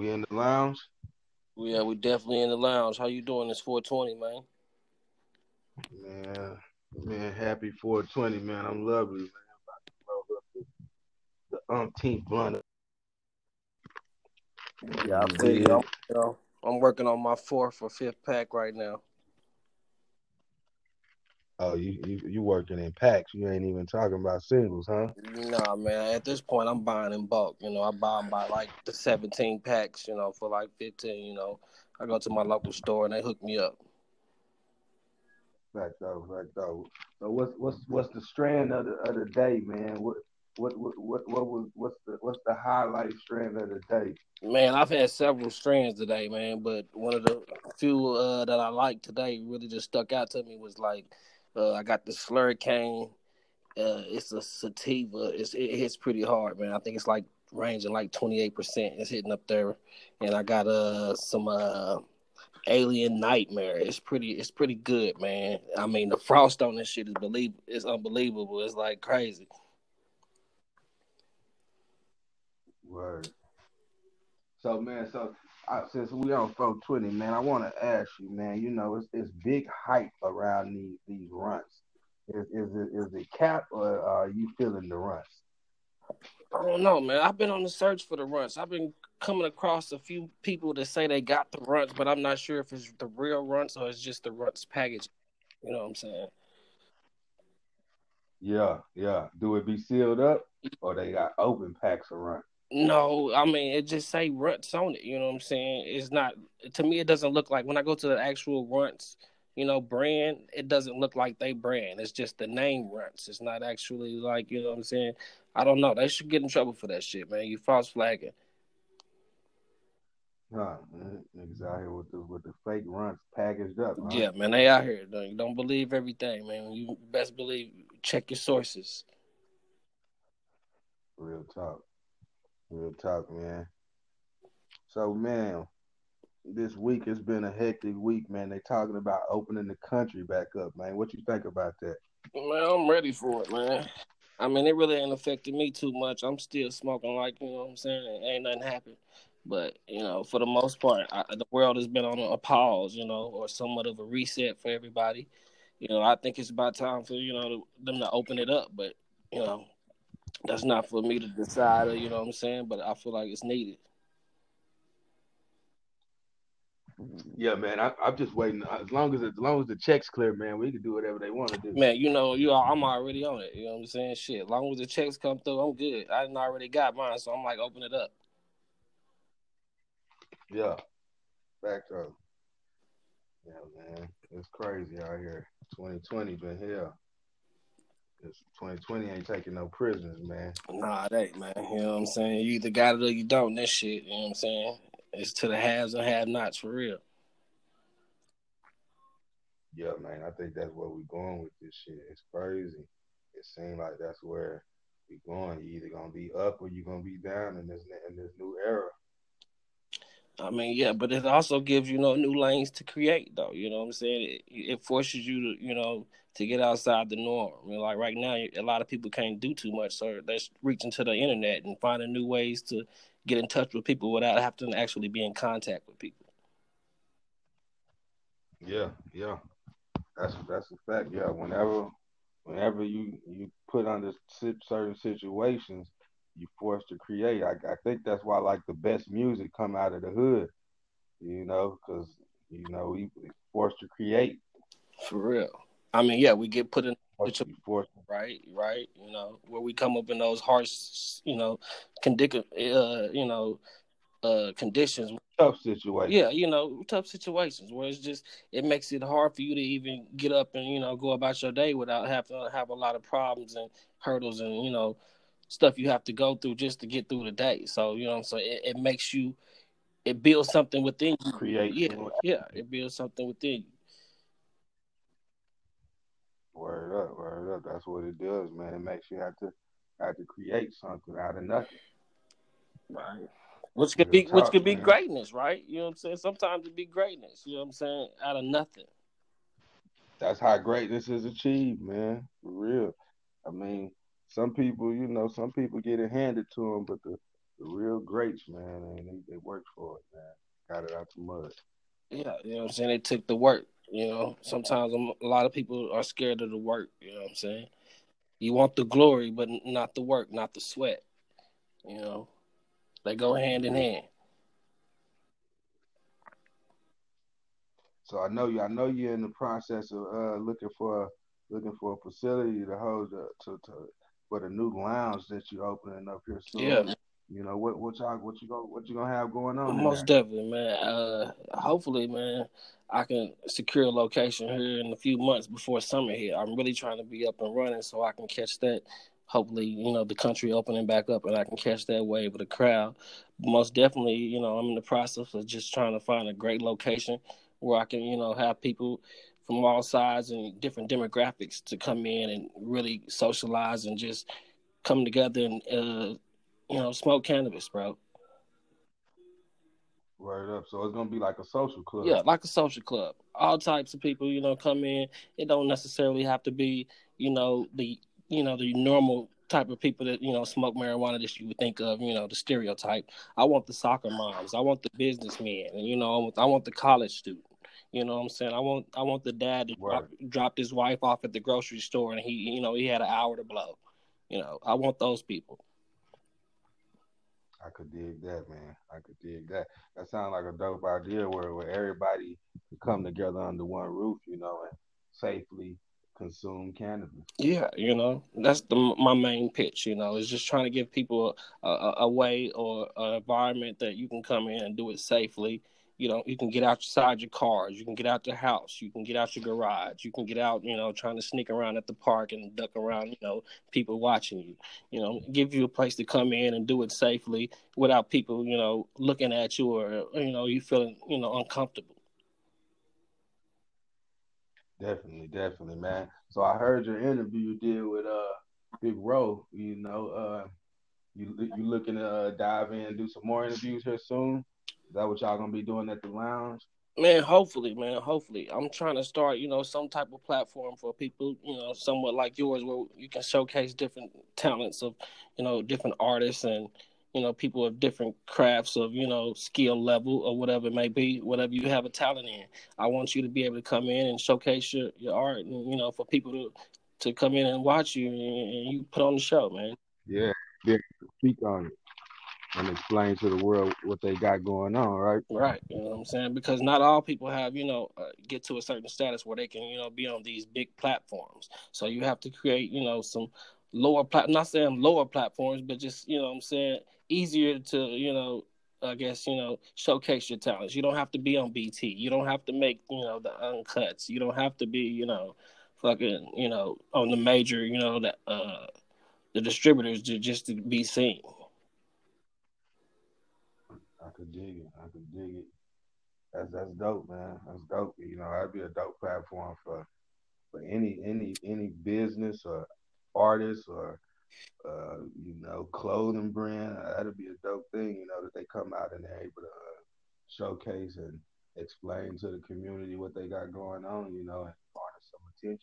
We in the lounge. Yeah, we definitely in the lounge. How you doing this 420, man? Man, man, happy 420, man. I'm lovely, man. I'm about to roll up the, the umpteenth blunt. Yeah, I feel you. I'm, you know, I'm working on my fourth or fifth pack right now. Oh, you, you you working in packs? You ain't even talking about singles, huh? Nah, man. At this point, I'm buying in bulk. You know, I buy them by like the 17 packs. You know, for like 15. You know, I go to my local store and they hook me up. Right though, right though. So what's what's what's the strand of the of the day, man? What what what what what was what's the what's the highlight strand of the day? Man, I've had several strands today, man, but one of the few uh, that I liked today really just stuck out to me was like uh, I got the Slurricane. Uh, it's a sativa. It's, it hits pretty hard, man. I think it's like ranging like twenty eight percent. It's hitting up there, and I got uh some uh Alien Nightmare. It's pretty. It's pretty good, man. I mean, the frost on this shit is believe. It's unbelievable. It's like crazy. Word. So man, so I, since we on 420, man, I want to ask you, man. You know, it's, it's big hype around these these runs. Is is it is it cap or are you feeling the runs? I don't know, man. I've been on the search for the runs. I've been coming across a few people that say they got the runs, but I'm not sure if it's the real runs or it's just the runs package. You know what I'm saying? Yeah, yeah. Do it be sealed up or they got open packs of runs? No, I mean it just say runts on it. You know what I'm saying? It's not to me. It doesn't look like when I go to the actual runts, you know, brand. It doesn't look like they brand. It's just the name runts. It's not actually like you know what I'm saying. I don't know. They should get in trouble for that shit, man. You false flagging. Huh, man. Exactly with the with the fake runs packaged up. Huh? Yeah, man. They out here. Don't, don't believe everything, man. You best believe. Check your sources. Real talk. Real talk, man. So, man, this week has been a hectic week, man. They talking about opening the country back up, man. What you think about that? Man, I'm ready for it, man. I mean, it really ain't affected me too much. I'm still smoking like, you know what I'm saying? Ain't nothing happened. But, you know, for the most part, I, the world has been on a pause, you know, or somewhat of a reset for everybody. You know, I think it's about time for, you know, them to open it up. But, you know, that's not for me to decide, or, you know what I'm saying? But I feel like it's needed. Yeah, man. I, am just waiting. As long as as long as the checks clear, man, we can do whatever they want to do. Man, you know, you I'm already on it. You know what I'm saying? Shit. As long as the checks come through, I'm good. I already got mine, so I'm like, open it up. Yeah. Back up. Yeah, man. It's crazy out here. 2020 been here. 2020 ain't taking no prisoners, man. Nah, it ain't, man. You know what I'm saying? You either got it or you don't. This shit, you know what I'm saying? It's to the haves and have nots for real. Yeah, man. I think that's where we're going with this shit. It's crazy. It seems like that's where we're going. You either gonna be up or you gonna be down in this in this new era. I mean, yeah, but it also gives you know new lanes to create, though. You know what I'm saying? It, it forces you to, you know, to get outside the norm. I mean, like right now, a lot of people can't do too much, so they're reaching to the internet and finding new ways to get in touch with people without having to actually be in contact with people. Yeah, yeah, that's that's a fact. Yeah, whenever, whenever you you put under certain situations, you forced to create. I, I think that's why like the best music come out of the hood, you know, because you know we forced to create. For real. I mean, yeah, we get put in right, right. You know, where we come up in those harsh, you know, condic- uh, you know, uh, conditions. Tough situations. Yeah, you know, tough situations where it's just it makes it hard for you to even get up and you know go about your day without having to have a lot of problems and hurdles and you know stuff you have to go through just to get through the day. So you know, so it, it makes you, it builds something within you. Create. Yeah, yeah, it builds something within you. Word up, word up. That's what it does, man. It makes you have to have to create something out of nothing. Right. Which could be which could be greatness, right? You know what I'm saying? Sometimes it be greatness, you know what I'm saying, out of nothing. That's how greatness is achieved, man. For real. I mean, some people, you know, some people get it handed to them, but the the real greats, man, and they, they worked for it, man. Got it out the mud. Yeah, you know what I'm saying. They took the work. You know, sometimes a lot of people are scared of the work. You know what I'm saying. You want the glory, but not the work, not the sweat. You know, they go hand in hand. So I know you. I know you're in the process of uh, looking for looking for a facility to hold the, to, to for the new lounge that you're opening up here soon. Yeah. You know what what y'all what you gonna what you gonna have going on? Most definitely, man. Uh, hopefully, man, I can secure a location here in a few months before summer here. I'm really trying to be up and running so I can catch that. Hopefully, you know, the country opening back up and I can catch that wave of the crowd. Most definitely, you know, I'm in the process of just trying to find a great location where I can, you know, have people from all sides and different demographics to come in and really socialize and just come together and, uh, you know, smoke cannabis, bro. Right up. So it's gonna be like a social club. Yeah, like a social club. All types of people, you know, come in. It don't necessarily have to be, you know, the you know the normal type of people that you know smoke marijuana that you would think of. You know, the stereotype. I want the soccer moms. I want the businessmen, and you know, I want, I want the college student. You know what I'm saying? I want I want the dad to drop, dropped his wife off at the grocery store and he you know he had an hour to blow. You know, I want those people. I could dig that, man. I could dig that. That sounds like a dope idea where, where everybody could come together under one roof, you know, and safely consume cannabis. Yeah, you know, that's the my main pitch. You know, is just trying to give people a, a, a way or an environment that you can come in and do it safely you know, you can get outside your cars, you can get out the house, you can get out your garage, you can get out, you know, trying to sneak around at the park and duck around, you know, people watching you. You know, give you a place to come in and do it safely without people, you know, looking at you or you know, you feeling, you know, uncomfortable. Definitely, definitely, man. So I heard your interview you did with uh Big Row, you know, uh you you looking to uh, dive in and do some more interviews here soon? Is that what y'all gonna be doing at the lounge? Man, hopefully, man, hopefully. I'm trying to start, you know, some type of platform for people, you know, somewhat like yours where you can showcase different talents of, you know, different artists and, you know, people of different crafts of, you know, skill level or whatever it may be, whatever you have a talent in. I want you to be able to come in and showcase your, your art and, you know, for people to to come in and watch you and, and you put on the show, man. Yeah, yeah, speak on it and explain to the world what they got going on, right? Right. You know what I'm saying? Because not all people have, you know, uh, get to a certain status where they can, you know, be on these big platforms. So you have to create, you know, some lower plat not saying lower platforms, but just, you know what I'm saying, easier to, you know, I guess, you know, showcase your talents. You don't have to be on BT. You don't have to make, you know, the uncuts. You don't have to be, you know, fucking, you know, on the major, you know, that uh the distributors to just to be seen. I could dig it. I could dig it. That's that's dope, man. That's dope. You know, that'd be a dope platform for for any any any business or artist or uh, you know clothing brand. That'd be a dope thing. You know that they come out and they're able to uh, showcase and explain to the community what they got going on. You know, and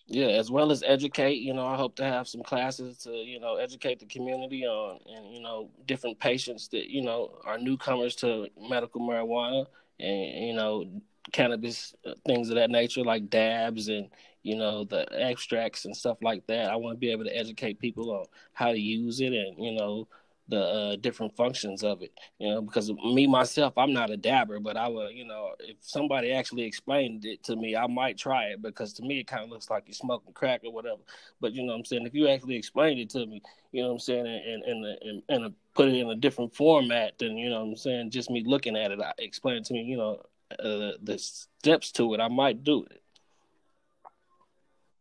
Yeah, as well as educate. You know, I hope to have some classes to you know educate the community on and you know different patients that you know are newcomers to medical marijuana and you know cannabis uh, things of that nature like dabs and you know the extracts and stuff like that. I want to be able to educate people on how to use it and you know the uh, different functions of it. You know, because me myself, I'm not a dabber, but I would, you know, if somebody actually explained it to me, I might try it because to me it kind of looks like you're smoking crack or whatever. But you know what I'm saying? If you actually explained it to me, you know what I'm saying, and and and, and, and put it in a different format than you know what I'm saying, just me looking at it, I explain to me, you know, uh, the steps to it, I might do it.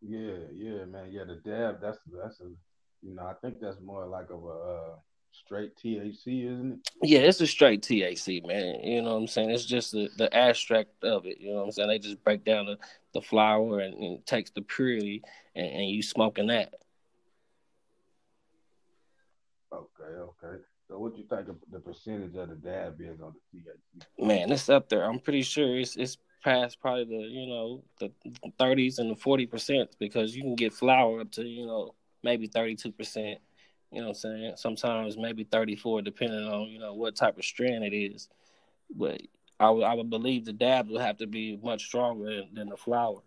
Yeah, yeah, man. Yeah, the dab. That's that's a, you know, I think that's more like of a. Uh straight THC, isn't it? Yeah, it's a straight THC, man. You know what I'm saying? It's just the, the abstract of it. You know what I'm saying? They just break down the, the flower and, and takes the purity and, and you smoking that. Okay, okay. So what you think of the percentage of the dab is on the THC? Man, it's up there. I'm pretty sure it's it's past probably the you know the 30s and the 40 percent because you can get flower up to you know maybe 32 percent You know what I'm saying? Sometimes maybe 34, depending on you know what type of strand it is. But I would I would believe the dabs would have to be much stronger than the flower.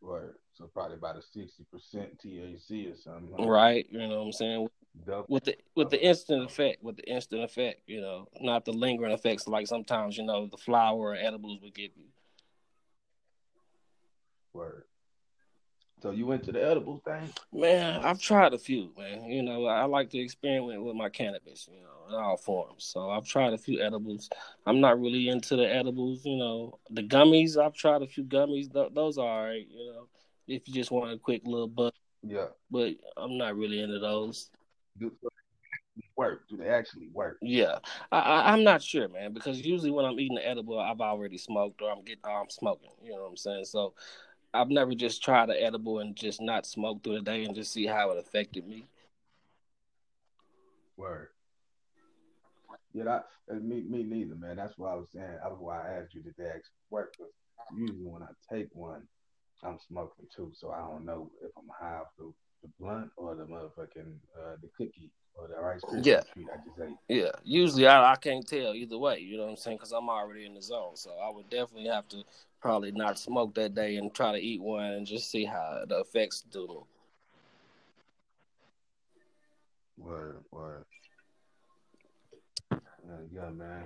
Right. So probably about a sixty percent THC or something. Huh? Right. You know what I'm saying? With the with the instant effect, with the instant effect, you know, not the lingering effects like sometimes you know the flower or edibles would give you. Word. So you went to the edible thing? Man, I've tried a few, man. You know, I like to experiment with my cannabis, you know, in all forms. So I've tried a few edibles. I'm not really into the edibles, you know. The gummies, I've tried a few gummies. Th- those are all right, you know, if you just want a quick little buzz. Yeah. But I'm not really into those. Do work? Do they actually work? Yeah, I, am not sure, man, because usually when I'm eating the edible, I've already smoked or I'm getting, I'm smoking. You know what I'm saying? So I've never just tried an edible and just not smoke through the day and just see how it affected me. Word. Yeah, that, me, me neither, man. That's why I was saying. That's why I asked you actually work. Because usually when I take one, I'm smoking too, so I don't know if I'm high off the, blunt or the motherfucking uh, the cookie or the Rice Krispie yeah. treat I just ate. Yeah, usually I, I can't tell either way. You know what I'm saying? Because I'm already in the zone, so I would definitely have to probably not smoke that day and try to eat one and just see how the effects do me. Word, word. yeah, man.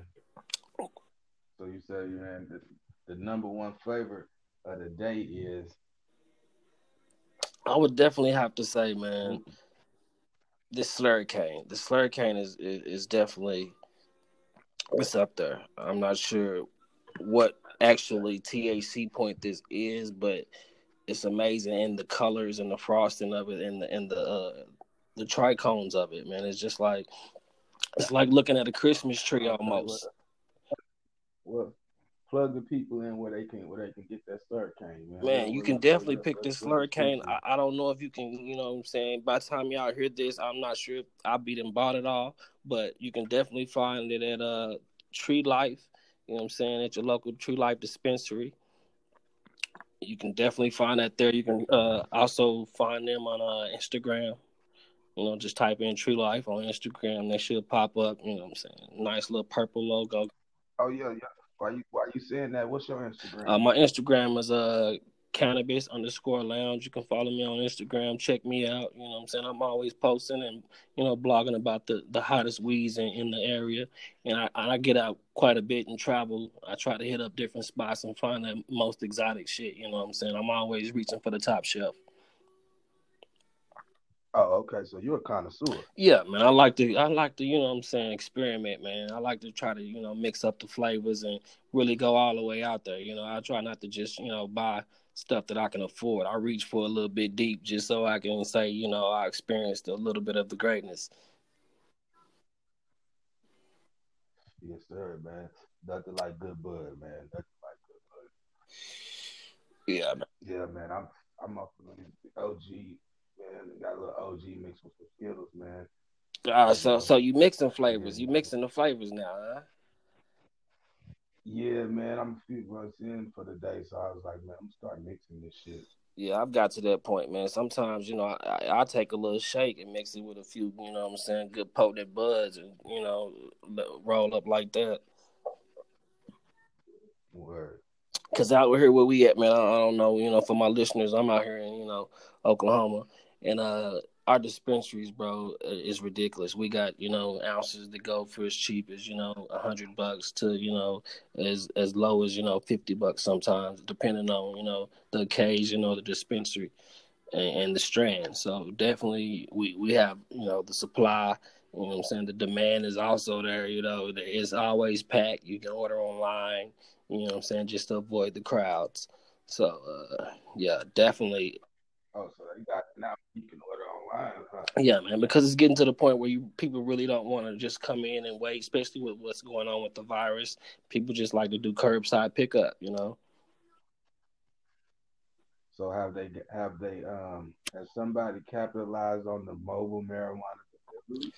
So you say, man, the, the number one flavor of the day is. I would definitely have to say, man, this slurricane. The slurricane is, is is definitely it's up there. I'm not sure what actually THC point this is, but it's amazing in the colors and the frosting of it and the and the uh, the trichomes of it, man. It's just like it's like looking at a Christmas tree almost. Well, plug the people in where they can where they can get that slurricane, man. Man, you can definitely pick this slurricane. I, I don't know if you can, you know what I'm saying. By the time y'all hear this, I'm not sure if I'll be them bought it all, but you can definitely find it at uh Tree Life you know what I'm saying, at your local True Life dispensary. You can definitely find that there. You can uh, also find them on uh, Instagram. You know, just type in True Life on Instagram. They should pop up. You know what I'm saying? Nice little purple logo. Oh yeah, yeah. Why you why you saying that? What's your Instagram? Uh, my Instagram is uh cannabis underscore lounge. You can follow me on Instagram. Check me out. You know what I'm saying? I'm always posting and, you know, blogging about the, the hottest weeds in, in the area. And I, I get out quite a bit and travel. I try to hit up different spots and find the most exotic shit. You know what I'm saying? I'm always reaching for the top shelf. Oh, okay. So you're a connoisseur. Yeah, man. I like to I like to, you know what I'm saying, experiment, man. I like to try to, you know, mix up the flavors and really go all the way out there. You know, I try not to just, you know, buy stuff that I can afford. I reach for a little bit deep just so I can say, you know, I experienced a little bit of the greatness. Yes, sir, man. Nothing like good bud, man. Nothing like good bud. Yeah, man. Yeah, man. I'm I'm up for the OG, man. Got a little OG mixed with some Skittles, man. Uh, so so you mixing flavors. You mixing the flavors now, huh? Yeah, man, I'm a few months in for the day, so I was like, man, I'm start mixing this shit. Yeah, I've got to that point, man. Sometimes, you know, I, I take a little shake and mix it with a few, you know what I'm saying, good potent buds and, you know, roll up like that. Word. Cause out here where we at, man, I, I don't know, you know, for my listeners, I'm out here in, you know, Oklahoma. And uh our dispensaries, bro, is ridiculous. We got you know ounces that go for as cheap as you know a hundred bucks to you know as as low as you know fifty bucks sometimes, depending on you know the occasion or the dispensary and, and the strand. So definitely, we we have you know the supply. You know I'm saying? The demand is also there. You know, it's always packed. You can order online. You know what I'm saying? Just to avoid the crowds. So uh, yeah, definitely. Oh, so you got now you can order? Yeah, man, because it's getting to the point where you people really don't want to just come in and wait, especially with what's going on with the virus. People just like to do curbside pickup, you know. So have they have they um has somebody capitalized on the mobile marijuana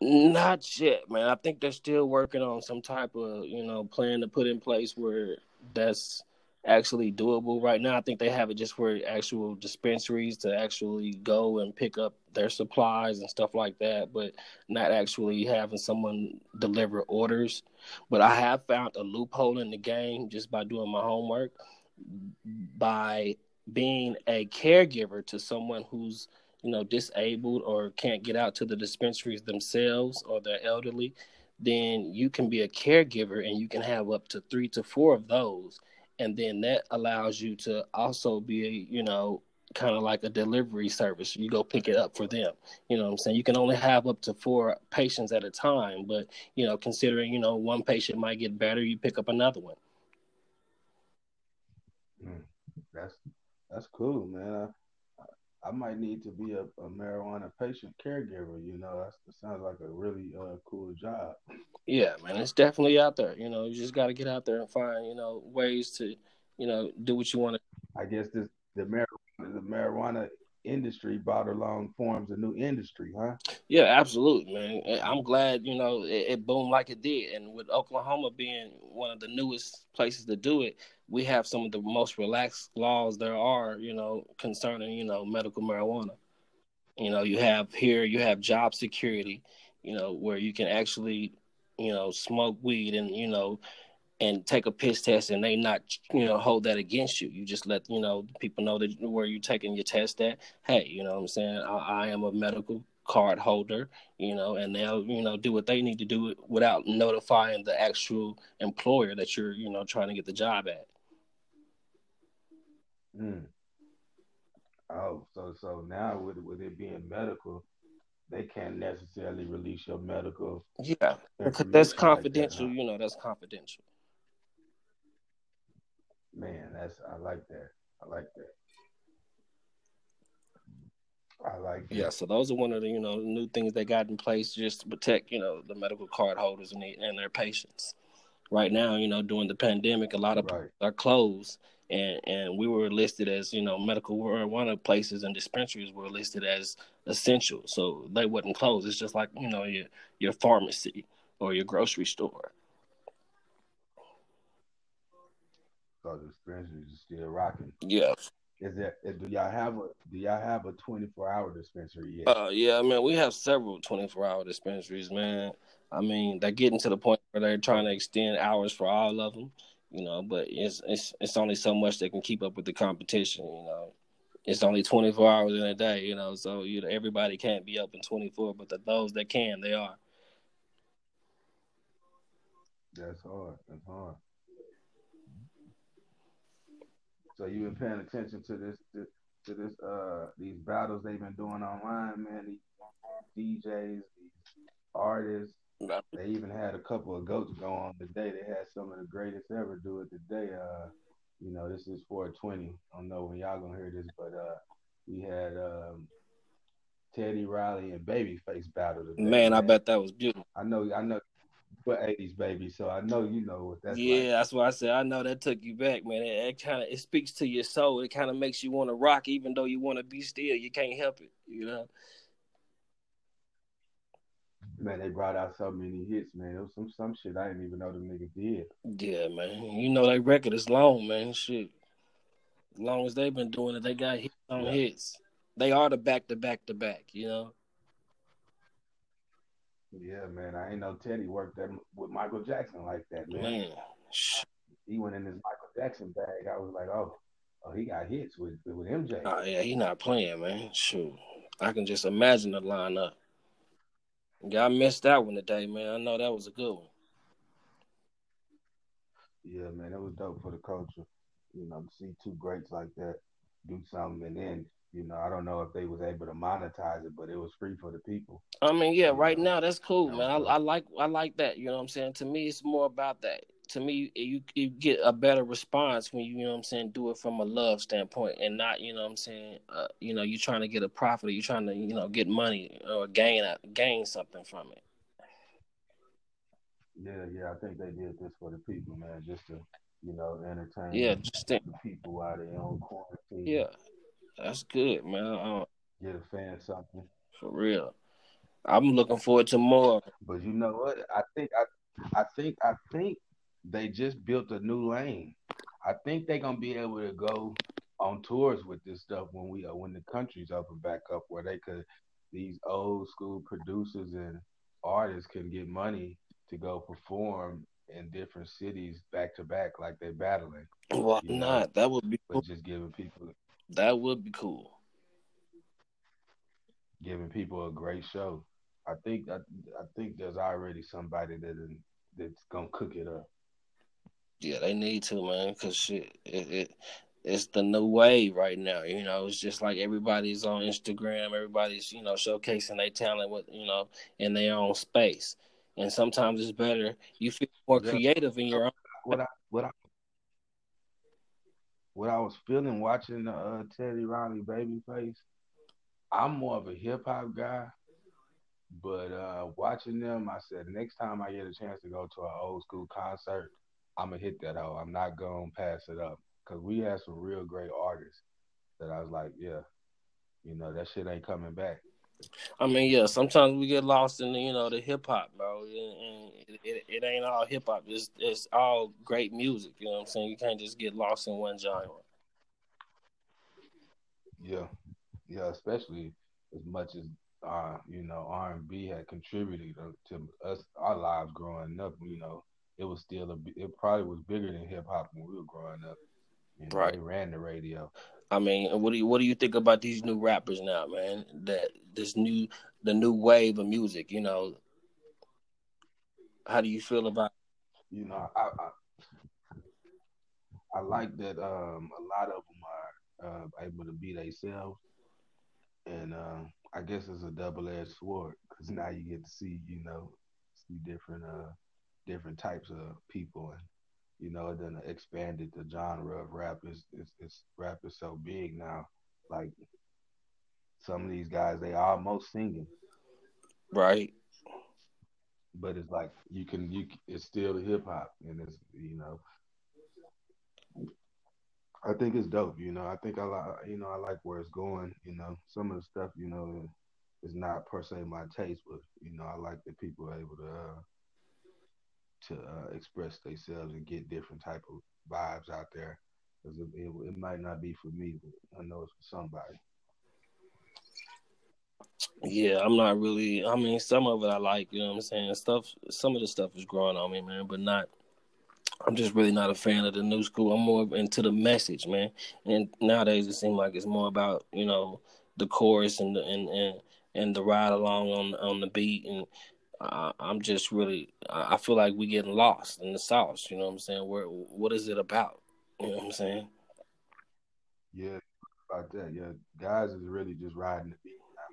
Not yet, man. I think they're still working on some type of you know plan to put in place where that's actually doable right now. I think they have it just for actual dispensaries to actually go and pick up their supplies and stuff like that, but not actually having someone deliver orders. But I have found a loophole in the game just by doing my homework by being a caregiver to someone who's you know disabled or can't get out to the dispensaries themselves or they're elderly then you can be a caregiver and you can have up to three to four of those and then that allows you to also be you know kind of like a delivery service. You go pick it up for them. You know what i'm saying? You can only have up to four patients at a time but you know considering you know one patient might get better you pick up another one. Mm, that's that's cool man I, might need to be a, a, marijuana patient caregiver you know that sounds like a really uh, cool job yeah, man, it's definitely out there. You know, you just got to get out there and find, you know, ways to, you know, do what you want to. I guess this the marijuana, the marijuana industry brought along forms a new industry, huh? Yeah, absolutely, man. I'm glad you know it, it, boomed like it did, and with Oklahoma being one of the newest places to do it, we have some of the most relaxed laws there are, you know, concerning you know medical marijuana. You know, you have here you have job security, you know, where you can actually you know, smoke weed and, you know, and take a piss test and they not, you know, hold that against you. You just let, you know, people know that where you're taking your test at. Hey, you know what I'm saying? I, I am a medical card holder, you know, and they'll, you know, do what they need to do without notifying the actual employer that you're, you know, trying to get the job at. Mm. Oh, so so now with with it being medical, they can't necessarily release your medical. Yeah, because that's confidential. Like that, huh? You know, that's confidential. Man, that's I like that. I like that. I like that. Yeah, so those are one of the you know new things they got in place just to protect you know the medical card holders and, the, and their patients. Right now, you know, during the pandemic, a lot of right. are closed, and and we were listed as you know medical marijuana places and dispensaries were listed as essential, so they wasn't closed. It's just like you know your your pharmacy or your grocery store. So the dispensaries are still rocking. Yeah. Is that do y'all have a do y'all have a twenty four hour dispensary yet? Uh yeah, I mean we have several twenty four hour dispensaries, man. I mean, they're getting to the point where they're trying to extend hours for all of them you know, but it's it's it's only so much they can keep up with the competition, you know. It's only 24 hours in a day, you know, so you know everybody can't be up in 24, but the those that can, they are. That's hard. That's hard. So you've been paying attention to this, this to this uh these battles they've been doing online, man. These DJs, these artists, they even had a couple of goats go on today. They had some of the greatest ever do it today. Uh, you know, this is 420. I don't know when y'all gonna hear this, but uh, we had um, Teddy Riley and Babyface battle today. Man, man, I bet that was beautiful. I know, I know, but 80s baby, so I know you know what that's. Yeah, like. that's why I said I know that took you back, man. It, it kind of it speaks to your soul. It kind of makes you want to rock, even though you want to be still. You can't help it, you know. Man, they brought out so many hits, man. It was some some shit I didn't even know the nigga did. Yeah, man. You know that record is long, man. Shit. As long as they've been doing it, they got hits on yeah. hits. They are the back to back to back, you know. Yeah, man. I ain't know Teddy worked that with Michael Jackson like that, man. man. He went in his Michael Jackson bag. I was like, oh, oh, he got hits with with MJ. Oh yeah, he not playing, man. Shoot, I can just imagine the lineup. Yeah, I missed that one today, man. I know that was a good one. Yeah, man, it was dope for the culture. You know, to see two greats like that do something, and then you know, I don't know if they was able to monetize it, but it was free for the people. I mean, yeah, right now that's cool, man. I, I like I like that. You know what I'm saying? To me, it's more about that to me, you you get a better response when you, you know what I'm saying, do it from a love standpoint and not, you know what I'm saying, uh, you know, you're trying to get a profit or you're trying to, you know, get money or gain gain something from it. Yeah, yeah, I think they did this for the people, man, just to, you know, entertain yeah, just the people while they on quarantine. Yeah, that's good, man. Uh, get a fan something for real. I'm looking forward to more. But you know what? I think I, I think I think they just built a new lane. I think they're gonna be able to go on tours with this stuff when we uh, when the country's open back up, where they could these old school producers and artists can get money to go perform in different cities back to back like they're battling. Why you know? not? That would be cool. just giving people that would be cool. Giving people a great show. I think I, I think there's already somebody that that's gonna cook it up. Yeah, they need to, man, because shit, it, it it's the new wave right now. You know, it's just like everybody's on Instagram, everybody's you know showcasing their talent with you know in their own space, and sometimes it's better. You feel more yeah. creative in your own. What I what I what I was feeling watching uh, Teddy Riley Babyface. I'm more of a hip hop guy, but uh, watching them, I said next time I get a chance to go to an old school concert, I'm gonna hit that hoe. I'm not gonna pass it up because we had some real great artists that I was like, yeah, you know, that shit ain't coming back. I mean, yeah, sometimes we get lost in the, you know the hip hop, bro, and, it, it, it, ain't all hip hop. It's it's all great music. You know what I'm saying? You can't just get lost in one genre. Yeah, yeah, especially as much as uh, you know R and B had contributed to us our lives growing up. You know, it was still a it probably was bigger than hip hop when we were growing up. You know, right. They ran the radio. I mean, what do you what do you think about these new rappers now, man? That this new the new wave of music, you know. How do you feel about? You know, I I, I like that um, a lot of them are uh, able to be themselves, and uh, I guess it's a double edged sword because now you get to see you know see different uh different types of people and you know, it then expanded the genre of rap. Is it's, it's rap is so big now. Like some of these guys, they almost singing, right? But it's like you can you it's still hip hop, and it's you know. I think it's dope, you know. I think I like, you know, I like where it's going. You know, some of the stuff, you know, is not per se my taste, but you know, I like that people are able to uh, to uh, express themselves and get different type of vibes out there. Because it, it, it, might not be for me, but I know it's for somebody. Yeah, I'm not really. I mean, some of it I like. You know what I'm saying? Stuff. Some of the stuff is growing on me, man, but not. I'm just really not a fan of the new school. I'm more into the message, man. And nowadays it seems like it's more about you know the chorus and the and and, and the ride along on on the beat and I, am just really, I feel like we getting lost in the sauce. You know what I'm saying? Where, what is it about? You know what I'm saying? Yeah, about that. Yeah, guys is really just riding the beat.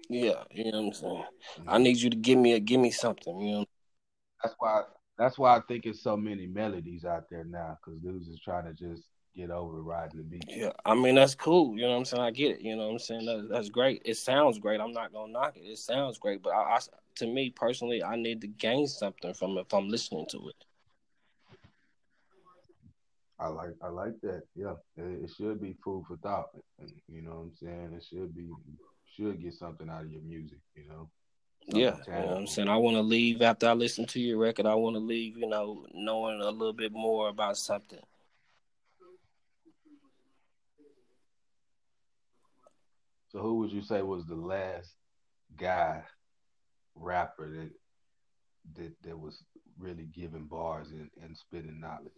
Yeah, you know what I'm saying. Mm-hmm. I need you to give me a, give me something. You know. That's why. That's why I think it's so many melodies out there now, because dudes is trying to just get over riding the beat. Yeah, I mean that's cool. You know what I'm saying? I get it. You know what I'm saying? That, that's great. It sounds great. I'm not gonna knock it. It sounds great, but I, I, to me personally, I need to gain something from it if I'm listening to it. I like I like that. Yeah, it, it should be food for thought. You know what I'm saying? It should be should get something out of your music. You know. Something yeah, you know what I'm saying. I want to leave after I listen to your record. I want to leave, you know, knowing a little bit more about something. So who would you say was the last guy rapper that that that was really giving bars and, and spitting knowledge?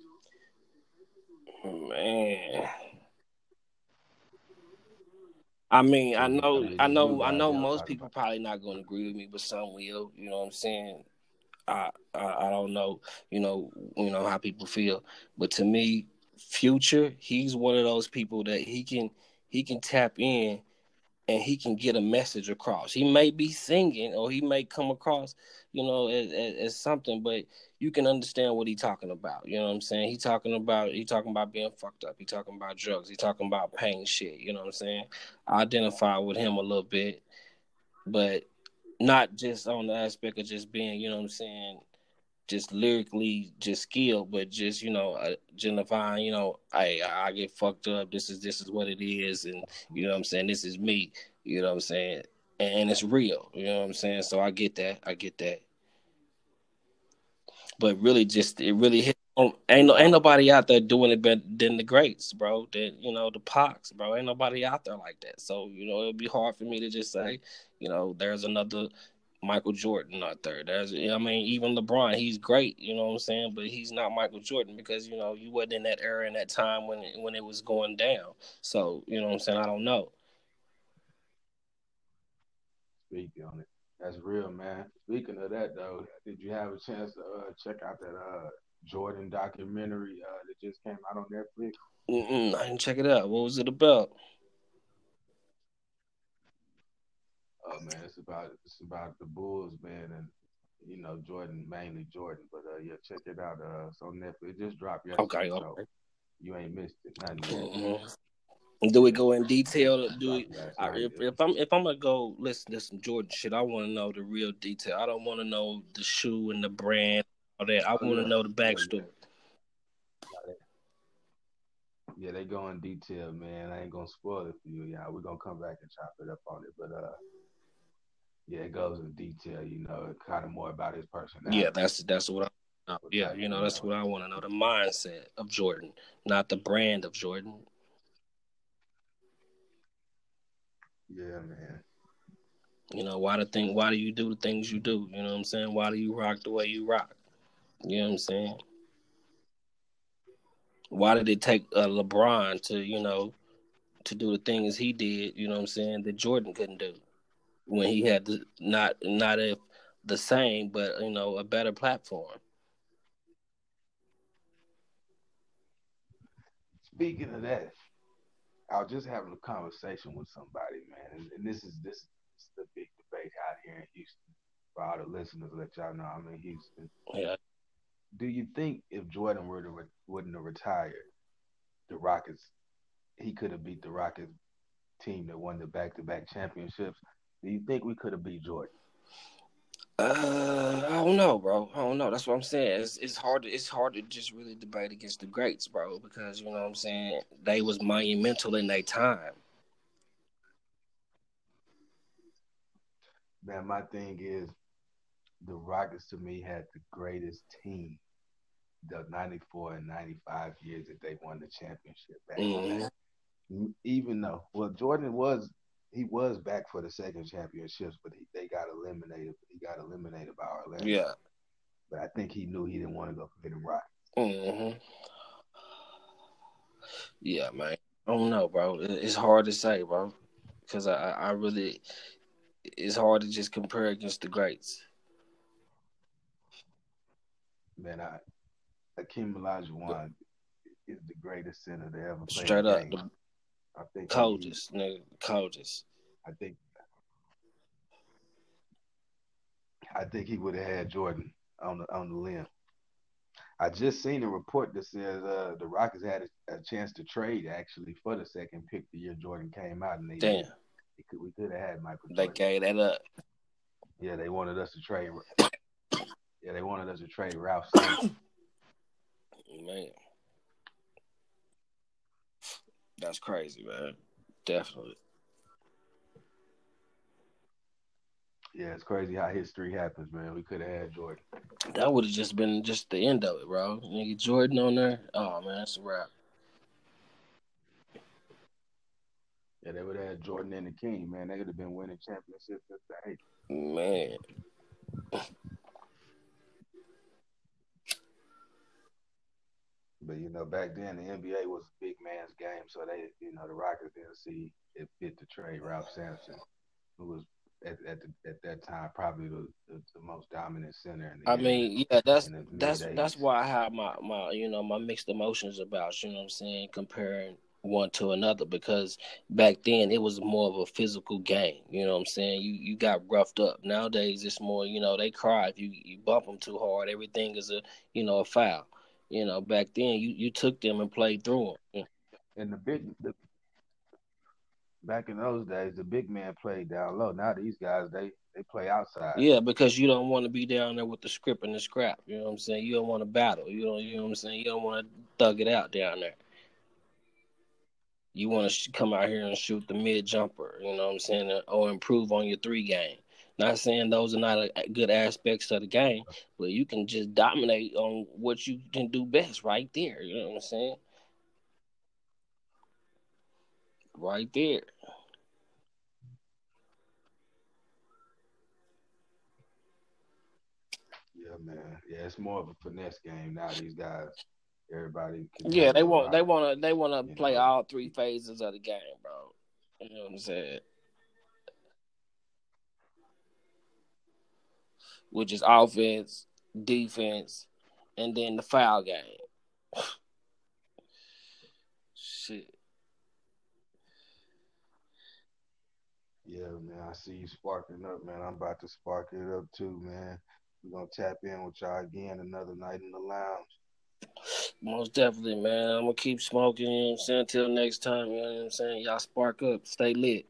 Man. I mean, I know, I know, I know. Most people probably not going to agree with me, but some will. You know what I'm saying? I, I, I don't know. You know, you know how people feel, but to me, Future, he's one of those people that he can he can tap in and he can get a message across. He may be singing or he may come across, you know, as, as, as, something, but you can understand what he's talking about. You know what I'm saying? He talking about he talking about being fucked up. He talking about drugs. He talking about pain shit. You know what I'm saying? I identify with him a little bit, but not just on the aspect of just being, you know what I'm saying, just lyrically just skilled, but just you know identifying, you know, I I get fucked up. This is this is what it is, and you know what I'm saying. This is me. You know what I'm saying, and, and it's real. You know what I'm saying. So I get that. I get that. But really, just it really hit Um, ain't no, ain't nobody out there doing it better than the greats, bro. Than you know the Pox, bro. Ain't nobody out there like that. So you know it'd be hard for me to just say, you know, there's another Michael Jordan out there. There's, I mean, even LeBron, he's great. You know what I'm saying, but he's not Michael Jordan because you know you wasn't in that era in that time when it, when it was going down. So you know what I'm saying. I don't know. Speak on it. That's real, man. Speaking of that, though, did you have a chance to uh, check out that uh, Jordan documentary uh, that just came out on Netflix? Mm-mm, I didn't check it out. What was it about? Oh man, it's about it's about the Bulls, man, and you know Jordan mainly Jordan, but uh, yeah, check it out. Uh, on Netflix. It just dropped yesterday, okay, okay. so you ain't missed it. Mm-hmm. Do we go in detail? Do we, if, if, I'm if I'm gonna go listen to some Jordan shit, I want to know the real detail. I don't want to know the shoe and the brand, all that. I want to know the backstory. Yeah, they go in detail, man. I ain't gonna spoil it for you. Yeah, we're gonna come back and chop it up on it, but uh, yeah, it goes in detail. You know, kind of more about his personality. Yeah, that's that's what. I, yeah, you know, that's what I want to know. The mindset of Jordan, not the brand of Jordan. Yeah, man. You know, why the thing why do you do the things you do? You know what I'm saying? Why do you rock the way you rock? You know what I'm saying? Why did it take uh, LeBron to, you know, to do the things he did, you know what I'm saying, that Jordan couldn't do when he had the, not not a, the same, but you know, a better platform. Speaking of that, I was just having a conversation with somebody, man, and, and this is this, is the big debate out here in Houston. For all the listeners, let y'all know I'm in Houston. Yeah. Do you think if Jordan were to re- wouldn't have retired, the Rockets, he could have beat the Rockets team that won the back-to-back championships? Do you think we could have beat Jordan? Uh, I don't know, bro. I don't know. That's what I'm saying. It's it's hard. To, it's hard to just really debate against the greats, bro, because you know what I'm saying. They was monumental in their time. Man, my thing is, the Rockets to me had the greatest team. The '94 and '95 years that they won the championship back. Mm-hmm. Even though, well, Jordan was he was back for the second championships, but he, they got eliminated. He got eliminated by Orlando. Yeah, but I think he knew he didn't want to go for him right. Mm-hmm. Yeah, man. I don't know, bro. It's hard to say, bro, because I, I really, it's hard to just compare against the greats. Man, I Akeem Olajuwon is the greatest center to ever play. Straight up, the, I think coldest, he, nigga, coldest. I think I think he would have had Jordan on the on the limb. I just seen a report that says uh, the Rockets had a, a, chance to trade actually for the second pick the year Jordan came out, and they damn could, we could have had Michael. They gave that up. Yeah, they wanted us to trade. Yeah, they wanted us to trade Ralph. Man. That's crazy, man. Definitely. Yeah, it's crazy how history happens, man. We could have had Jordan. That would have just been just the end of it, bro. Nigga Jordan on there. Oh man, that's a wrap. Yeah, they would have had Jordan and the King, man. They could have been winning championships since the eight. Man. But you know, back then the NBA was a big man's game, so they, you know, the Rockets didn't see it fit to trade Ralph Sampson, who was at at, the, at that time probably the, the, the, most dominant center. In the I mean, yeah, that's that's that's why I have my my you know my mixed emotions about you know what I'm saying comparing one to another because back then it was more of a physical game. You know what I'm saying? You you got roughed up. Nowadays it's more you know they cry if you you bump them too hard. Everything is a you know a foul. You know, back then you, you took them and played through them. And the big, the, back in those days, the big man played down low. Now these guys, they they play outside. Yeah, because you don't want to be down there with the script and the scrap. You know what I'm saying? You don't want to battle. You don't. You know what I'm saying? You don't want to thug it out down there. You want to come out here and shoot the mid jumper. You know what I'm saying? Or improve on your three game. Not saying those are not a, good aspects of the game, but you can just dominate on what you can do best right there. You know what I'm saying? Right there. Yeah, man. Yeah, it's more of a finesse game now. These guys, everybody. yeah, they want they want to they want to play know. all three phases of the game, bro. You know what I'm saying? Which is offense, defense, and then the foul game. Shit. Yeah, man. I see you sparking up, man. I'm about to spark it up too, man. We're gonna tap in with y'all again another night in the lounge. Most definitely, man. I'm gonna keep smoking, you know what I'm saying, until next time, you know what I'm saying? Y'all spark up, stay lit.